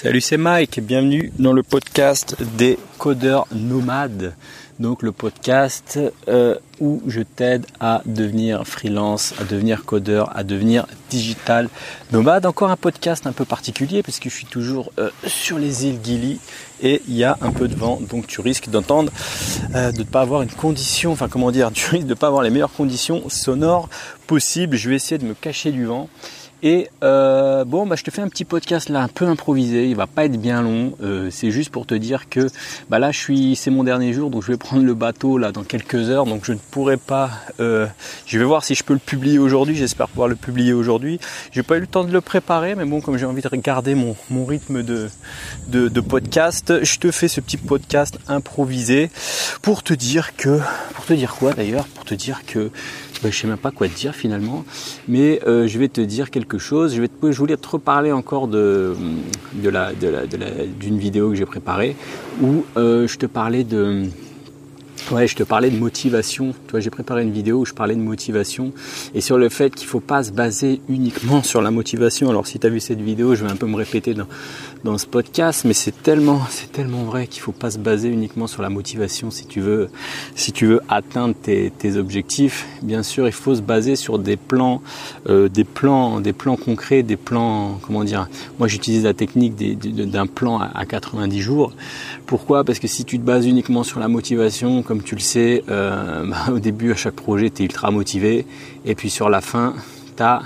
Salut, c'est Mike, bienvenue dans le podcast des codeurs nomades. Donc le podcast euh, où je t'aide à devenir freelance, à devenir codeur, à devenir digital nomade. Encore un podcast un peu particulier parce que je suis toujours euh, sur les îles Gili et il y a un peu de vent, donc tu risques d'entendre, euh, de ne pas avoir une condition, enfin comment dire, tu risques de ne pas avoir les meilleures conditions sonores possibles. Je vais essayer de me cacher du vent. Et euh, bon, bah, je te fais un petit podcast là, un peu improvisé. Il va pas être bien long. Euh, c'est juste pour te dire que bah là, je suis, c'est mon dernier jour, donc je vais prendre le bateau là dans quelques heures. Donc je ne pourrai pas. Euh, je vais voir si je peux le publier aujourd'hui. J'espère pouvoir le publier aujourd'hui. J'ai pas eu le temps de le préparer, mais bon, comme j'ai envie de regarder mon, mon rythme de, de, de podcast, je te fais ce petit podcast improvisé pour te dire que, pour te dire quoi d'ailleurs, pour te dire que je je sais même pas quoi te dire finalement, mais euh, je vais te dire quelque chose. Je, vais te, voulais te reparler encore de, d'une vidéo que j'ai préparée où euh, je te parlais de Ouais, je te parlais de motivation. Toi, j'ai préparé une vidéo où je parlais de motivation et sur le fait qu'il faut pas se baser uniquement sur la motivation. Alors, si tu as vu cette vidéo, je vais un peu me répéter dans, dans ce podcast, mais c'est tellement, c'est tellement vrai qu'il faut pas se baser uniquement sur la motivation si tu veux, si tu veux atteindre tes, objectifs. Bien sûr, il faut se baser sur des plans, euh, des plans, des plans concrets, des plans, comment dire. Moi, j'utilise la technique d'un plan à, à 90 jours. Pourquoi? Parce que si tu te bases uniquement sur la motivation, comme tu le sais, euh, bah, au début à chaque projet, tu es ultra motivé, et puis sur la fin, tu as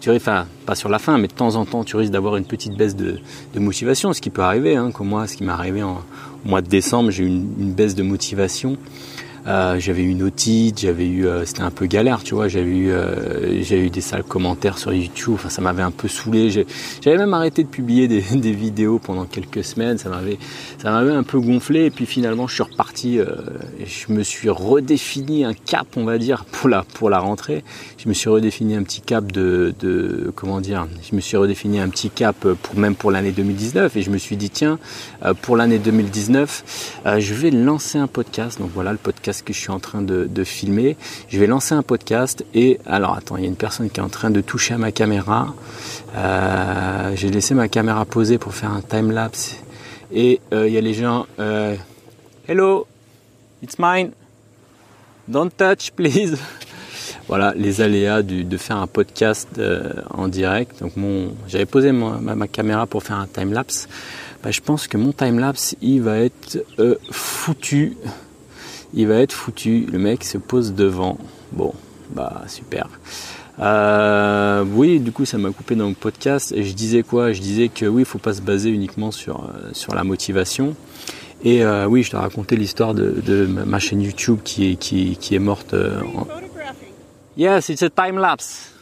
tu pas sur la fin, mais de temps en temps, tu risques d'avoir une petite baisse de, motivation, ce qui peut arriver, hein, comme moi, ce qui m'est arrivé en, au mois de décembre, j'ai eu une, baisse de motivation. Euh, j'avais eu une otite, j'avais eu, euh, c'était un peu galère, tu vois. J'avais eu, euh, j'ai eu des sales commentaires sur YouTube. Enfin, ça m'avait un peu saoulé. J'avais même arrêté de publier des, vidéos pendant quelques semaines. Ça m'avait, ça m'avait un peu gonflé. Et puis finalement, je suis reparti. je me suis redéfini un cap, on va dire, pour la pour la rentrée. Je me suis redéfini un petit cap de, de comment dire. Je me suis redéfini un petit cap pour même pour l'année 2019. Et je me suis dit tiens, pour l'année 2019, je vais lancer un podcast. Donc voilà, le podcast que je suis en train de, filmer. Je vais lancer un podcast et alors attends, il y a une personne qui est en train de toucher à ma caméra. Euh, j'ai laissé ma caméra posée pour faire un time lapse et euh, il y a les gens. Euh, Hello, it's mine. Don't touch, please. voilà les aléas de faire un podcast en direct. Donc mon, j'avais posé ma, caméra pour faire un time lapse. Bah, je pense que mon time lapse il va être foutu il va être foutu. Le mec se pose devant. Bon, bah super. Euh, oui, du coup, ça m'a coupé dans le podcast. Et je disais quoi? Je disais que oui, il faut pas se baser uniquement sur, euh, sur la motivation. Et euh, oui, je te racontais l'histoire de, ma chaîne YouTube qui est, qui, qui est morte. En... Yes, it's a time lapse.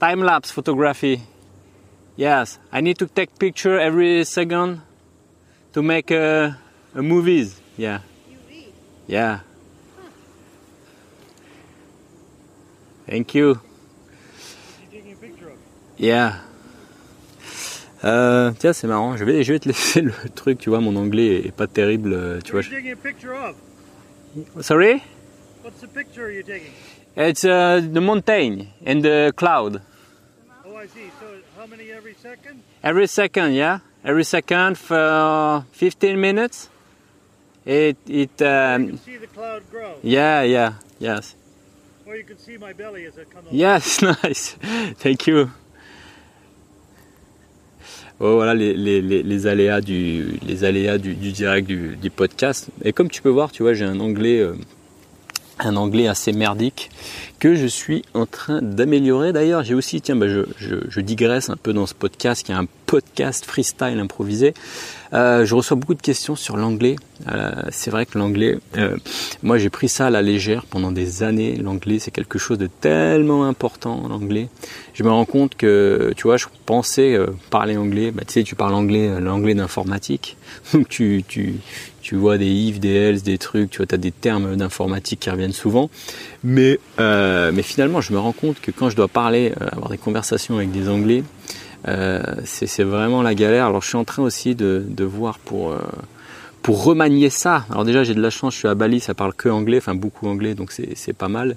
Time lapse photography. Yes, I need to take picture every second to make a, a movies. Yeah. Yeah. Thank you. Yeah. Euh, tiens, c'est marrant. Je vais, je vais te laisser le truc. Tu vois, mon anglais est pas terrible. Euh, tu vois. Sorry? What's the picture you're taking? It's uh, the mountain and the cloud. Oh, I see. So, how many every second? Every second, yeah. Every second for 15 minutes. It it um, you can see the cloud grow. Yeah, yeah, yes. Or you can see my belly as it comes. Yes, nice. Thank you. Oh, voilà les, les, les, aléas du les aléas du, du direct du, du, podcast. Et comme tu peux voir, tu vois, j'ai un anglais euh, un anglais assez merdique que je suis en train d'améliorer. D'ailleurs, j'ai aussi, tiens, bah, je, digresse un peu dans ce podcast qui est un podcast freestyle improvisé. Euh, je reçois beaucoup de questions sur l'anglais. Euh, c'est vrai que l'anglais, euh, moi j'ai pris ça à la légère pendant des années. L'anglais c'est quelque chose de tellement important, l'anglais. Je me rends compte que, tu vois, je pensais parler anglais. Bah, tu sais, tu parles anglais, l'anglais d'informatique. Donc tu, tu vois des if, des else, des trucs, tu vois, as des termes d'informatique qui reviennent souvent. Mais, mais finalement, je me rends compte que quand je dois parler, avoir des conversations avec des anglais, euh, c'est vraiment la galère. Alors je suis en train aussi de, de voir pour, euh, pour remanier ça. Alors déjà j'ai de la chance, je suis à Bali, ça parle que anglais, enfin beaucoup anglais, donc c'est pas mal.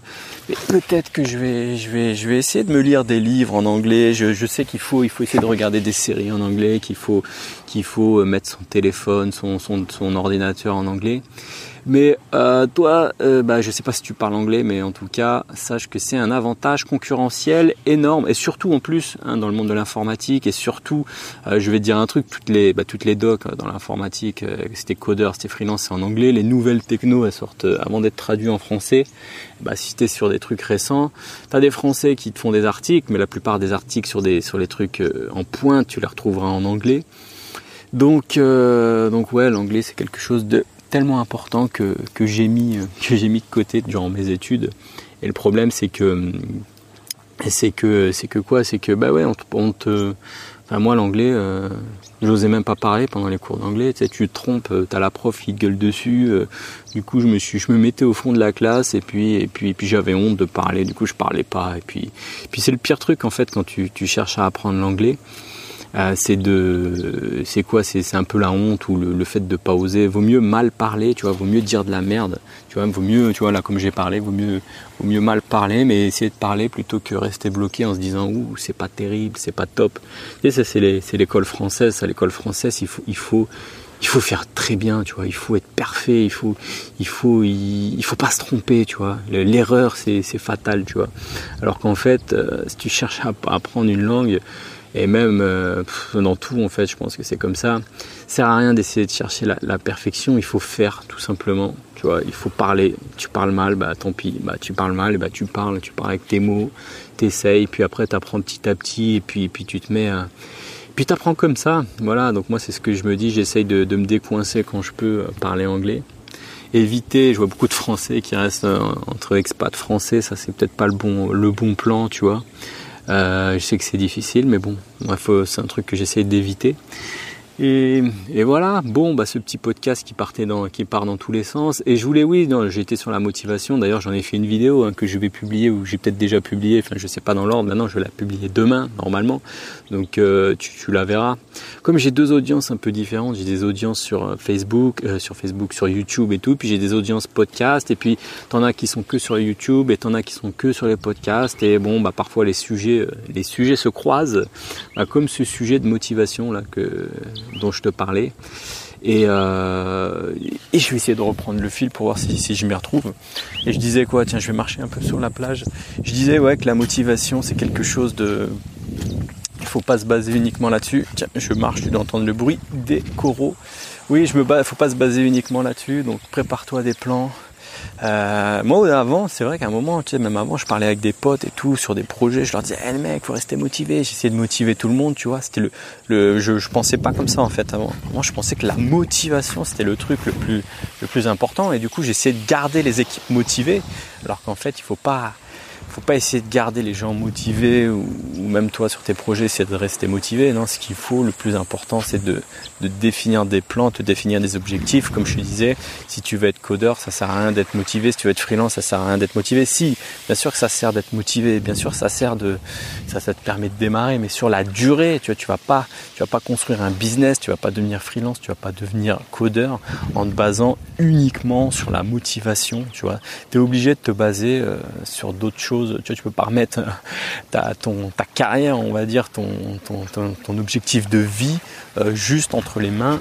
Mais peut-être que je vais, je vais, je vais essayer de me lire des livres en anglais. Je, sais qu'il faut, il faut essayer de regarder des séries en anglais, qu'il faut, qu'il faut mettre son téléphone, son, son ordinateur en anglais. Mais euh, toi, euh, bah, je ne sais pas si tu parles anglais, mais en tout cas, sache que c'est un avantage concurrentiel énorme, et surtout en plus hein, dans le monde de l'informatique, et surtout, euh, je vais te dire un truc, toutes les, bah, toutes les docs euh, dans l'informatique, euh, c'était codeur, c'était freelance, c'est en anglais. Les nouvelles techno, elles sortent avant d'être traduites en français. Bah, si es sur des trucs récents, tu as des Français qui te font des articles, mais la plupart des articles sur des sur les trucs en pointe, tu les retrouveras en anglais. Donc, donc ouais, l'anglais c'est quelque chose de tellement important que, que j'ai mis, que j'ai mis de côté durant mes études. Et le problème, c'est que, c'est que, c'est que quoi? C'est que, bah ouais, on, te. Enfin, moi, l'anglais, euh, j'osais même pas parler pendant les cours d'anglais. Tu te trompes, euh, t'as la prof qui gueule dessus. Euh, du coup, je me suis, je me mettais au fond de la classe et puis, et puis, et puis j'avais honte de parler. Du coup, je parlais pas. Et puis, puis c'est le pire truc en fait quand tu, tu cherches à apprendre l'anglais. Euh, c'est de, c'est quoi? C'est un peu la honte ou le, fait de pas oser. Vaut mieux mal parler, tu vois. Vaut mieux dire de la merde, tu vois. Vaut mieux, tu vois là comme j'ai parlé, vaut mieux, vaut mieux mal parler, mais essayer de parler plutôt que rester bloqué en se disant ouh c'est pas terrible, c'est pas top. Et ça c'est l'école française. À l'école française, il faut, il faut il faut faire très bien, tu vois. Il faut être parfait. Il faut, faut, pas se tromper, tu vois. L'erreur, c'est fatal, tu vois. Alors qu'en fait, euh, si tu cherches à apprendre une langue, et même euh, dans tout en fait je pense que c'est comme ça ça sert à rien d'essayer de chercher la, perfection il faut faire tout simplement tu vois il faut parler tu parles mal bah tant pis bah tu parles mal bah tu parles tu parles avec tes mots t'essayes puis après tu apprends petit à petit et puis puis tu te mets à puis tu apprends comme ça. Voilà donc moi c'est ce que je me dis. J'essaye de, me décoincer quand je peux euh, parler anglais. Éviter je vois beaucoup de français qui restent euh, entre expats français. Ça c'est peut-être pas le bon le bon plan tu vois. Euh, je sais que c'est difficile, mais bon, c'est un truc que j'essaie d'éviter. Et, et, voilà, bon, bah, ce petit podcast qui, partait dans, qui part dans tous les sens. Et je voulais, oui, j'étais sur la motivation. D'ailleurs, j'en ai fait une vidéo hein, que je vais publier ou j'ai peut-être déjà publié. Enfin, je sais pas dans l'ordre. Maintenant, je vais la publier demain, normalement. Donc, euh, tu, tu, la verras. Comme j'ai deux audiences un peu différentes, j'ai des audiences sur euh, Facebook, euh, sur Facebook, sur YouTube et tout. Puis j'ai des audiences podcast. Et puis, t'en as qui sont que sur YouTube et t'en as qui sont que sur les podcasts. Et bon, bah, parfois les sujets, les sujets se croisent. Bah, comme ce sujet de motivation là que dont je te parlais. Et, euh, et, je vais essayer de reprendre le fil pour voir si, je m'y retrouve. Et je disais quoi? Tiens, je vais marcher un peu sur la plage. Je disais ouais que la motivation c'est quelque chose de. Il faut pas se baser uniquement là-dessus. Tiens, je marche, tu dois entendre le bruit des coraux. Oui, je me bats. Faut pas se baser uniquement là-dessus. Donc prépare-toi des plans. Euh, moi avant, c'est vrai qu'à un moment, tu sais, même avant, je parlais avec des potes et tout sur des projets. Je leur disais, hey, mec, faut rester motivé. J'essayais de motiver tout le monde, tu vois. C'était le, le, je, je pensais pas comme ça en fait avant. Moi, je pensais que la motivation c'était le truc le plus, le plus important. Et du coup, j'essayais de garder les équipes motivées, alors qu'en fait, il faut pas faut pas essayer de garder les gens motivés ou, même toi sur tes projets essayer de rester motivé. Non, ce qu'il faut, le plus important, c'est de, définir des plans, de définir des objectifs. Comme je te disais, si tu veux être codeur, ça sert à rien d'être motivé. Si tu veux être freelance, ça sert à rien d'être motivé. Si, bien sûr que ça sert d'être motivé. Bien sûr, ça sert de, ça, te permet de démarrer. Mais sur la durée, tu vois, tu vas pas, tu vas pas construire un business. Tu vas pas devenir freelance. Tu vas pas devenir codeur en te basant uniquement sur la motivation. Tu vois, es obligé de te baser euh, sur d'autres choses tu vois, tu peux pas remettre ta, ton, ta carrière, on va dire, ton, ton, objectif de vie euh, juste entre les mains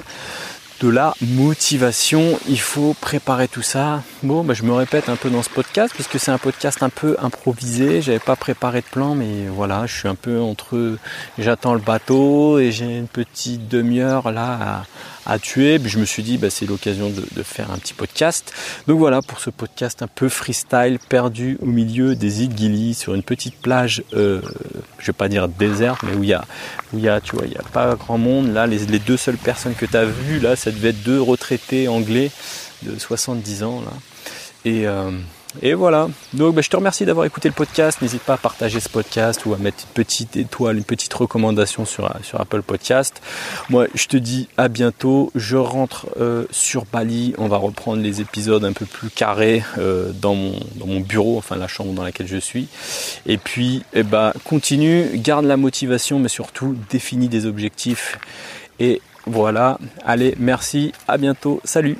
de la motivation. Il faut préparer tout ça. Bon, bah, je me répète un peu dans ce podcast parce que c'est un podcast un peu improvisé. J'avais pas préparé de plan, mais voilà, je suis un peu entre. J'attends le bateau et j'ai une petite demi-heure là à, tuer. Puis je me suis dit, bah, c'est l'occasion de, faire un petit podcast. Donc voilà pour ce podcast un peu freestyle, perdu au milieu des îles Gili sur une petite plage. Euh, je vais pas dire déserte, mais où il y a, où il y a, tu vois, il y a pas grand monde. Là, les, deux seules personnes que tu as vues là, ça devait être deux retraités anglais de 70 ans là. Et, euh, et voilà. Donc bah, je te remercie d'avoir écouté le podcast. N'hésite pas à partager ce podcast ou à mettre une petite étoile, une petite recommandation sur, sur Apple Podcast. Moi je te dis à bientôt. Je rentre euh, sur Bali. On va reprendre les épisodes un peu plus carrés euh, dans, mon, dans mon bureau, enfin la chambre dans laquelle je suis. Et puis eh ben, continue, garde la motivation, mais surtout définis des objectifs. Et Voilà, allez, merci, à bientôt, salut